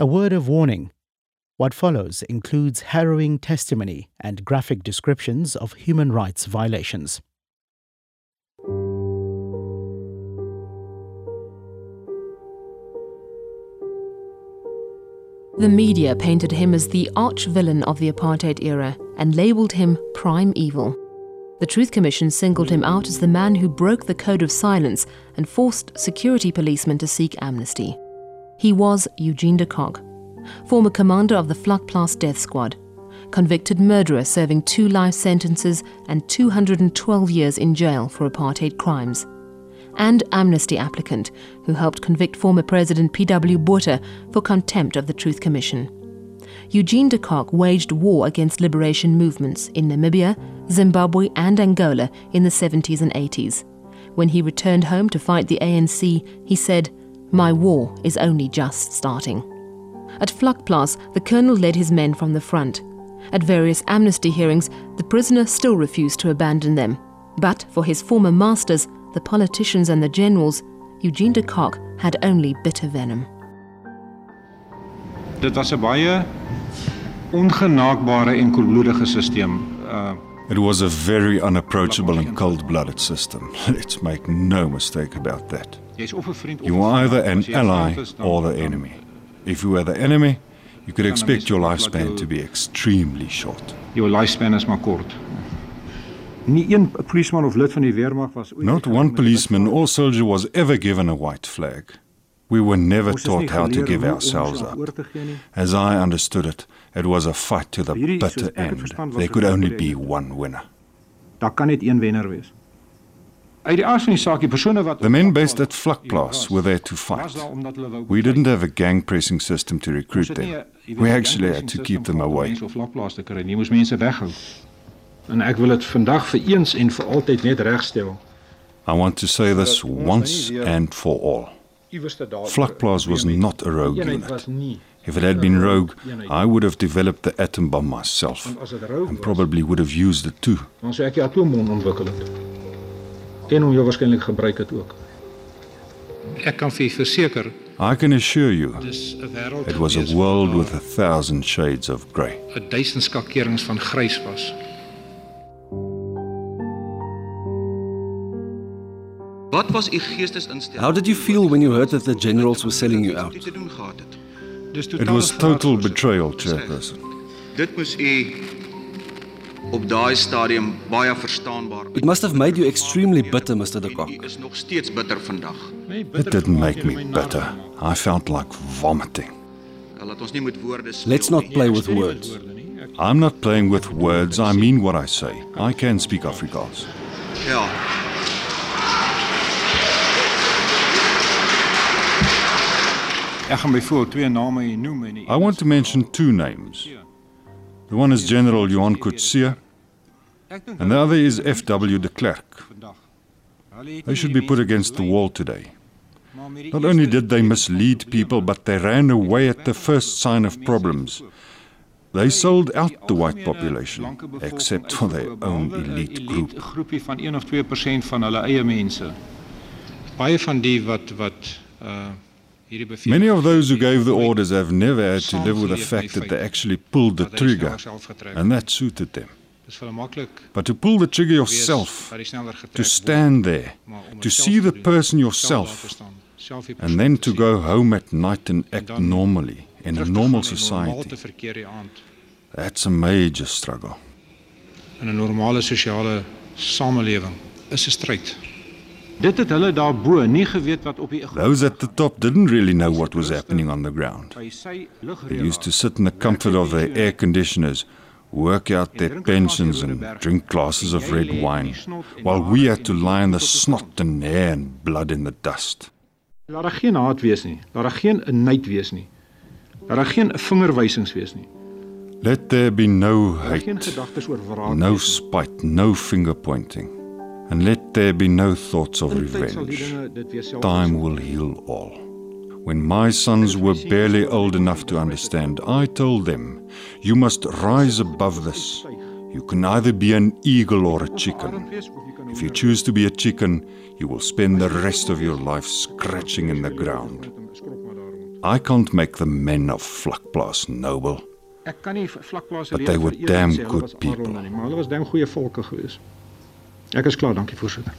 A word of warning. What follows includes harrowing testimony and graphic descriptions of human rights violations. The media painted him as the arch villain of the apartheid era and labelled him prime evil. The Truth Commission singled him out as the man who broke the code of silence and forced security policemen to seek amnesty. He was Eugene de Kock, former commander of the Vlakplaas death squad, convicted murderer serving two life sentences and 212 years in jail for apartheid crimes, and amnesty applicant who helped convict former President P.W. Botha for contempt of the Truth Commission. Eugene de Kock waged war against liberation movements in Namibia, Zimbabwe, and Angola in the 70s and 80s. When he returned home to fight the ANC, he said, My war is only just starting. At Vlakplaas, the colonel led his men from the front. At various amnesty hearings, the prisoner still refused to abandon them. But for his former masters, the politicians and the generals, Eugene de Kock had only bitter venom. Dit was 'n baie ongenaakbare en koelbloedige stelsel. Uh It was a very unapproachable and cold blooded system. Let's make no mistake about that. Jy's of 'n vriend of You 'n are either an As jy 'n ally vyand is, dan- or the enemy. If you were the enemy, you could expect your lifespan to be extremely short. Your lifespan is maar kort. Nie een polisieman of lid van die weermag was ooit Not one policeman or soldier was ever given a white flag. We were never Ons is nie taught how to give ourselves up. oor te gee nie. As I understood it, it was a fight to the bitter end. There could only be one winner. Daar kan net een wenner wees. The men based at Vlakplaas were there to fight. daar omdat hulle wou We didn't have a gang pressing system to recruit them. We actually had to keep them away. Mense op vlakplaas te kry. Jy moes mense weghou. En ek wil dit vandag vir eens en vir altyd net regstel. I want to say this once and for all. Vlakplaas was not a rogue unit. If it had been rogue, I would have developed the atom bomb myself Want as dit rogue and probably would have used it too. En hom jou waarskynlik gebruik het ook. Ek kan vir verseker, I can assure you, dis 'n wêreld it was a world with a thousand shades of grey. 'n duisend skakerings van grys was. Wat was u geestesinstelling? How did you feel when you heard that the generals were selling you out? Wat te doen gehad het? Dis It was total betrayal, Chairperson. Dit moes u op daai stadium baie verstaanbaar. It must have made you extremely bitter, Mr. de Kock. Is nog steeds bitter vandag. It didn't make me bitter. I felt like vomiting. Laat ons nie met woorde speel. Let's not play with words. I'm not playing with words, I mean what I say. I can speak Afrikaans. Ja. Ek gaan byvoorbeeld twee name hier noem en I want to mention two names. The one is General Johan Kutsia, and the other is F.W. de Klerk. They should be put against the wall today. Not only did they mislead people, but they ran away at the first sign of problems. They sold out the white population, except for their own elite group. groepie van 1 of 2% van hulle eie mense. Baie van die wat wat uh Many of those who gave the orders have never had to live with the fact that they actually pulled the trigger, and that suited them. Dis vir hulle maklik But to pull the trigger yourself, dat die sneller getrek to stand there, to see the person yourself, daar te staan, self die and then to go home at night and act normally in a normal gaan en normaal society, te verkeer die aand that's a major struggle. in 'n normale sosiale samelewing is 'n stryd. Dit het hulle daarbo nie geweet wat op die Those at the top didn't really know what was happening on the ground. They used to sit in the comfort of their air conditioners, work out their pensions, and drink glasses of red wine, while we had to lie in the snot and hair and blood in the dust. Laat daar geen haat wees nie. Laat daar geen nait wees nie. Laat daar geen vingerwysings wees nie. Let there be no daar geen hate, gedagtes oor wraak no spite, no finger pointing, and let there be no thoughts of In tyd sal die revenge. dinge dit weer self Time will heal all. When my sons were barely old enough to understand, I told them, You must rise above this. You can either be an eagle or a chicken. If you choose to be a chicken, you will spend the rest of your life scratching in the ground. I can't make the men of Vlakplaas noble. Ek kan nie vlakplase But they were damn good people. Ek is klaar, dankie voorsitter.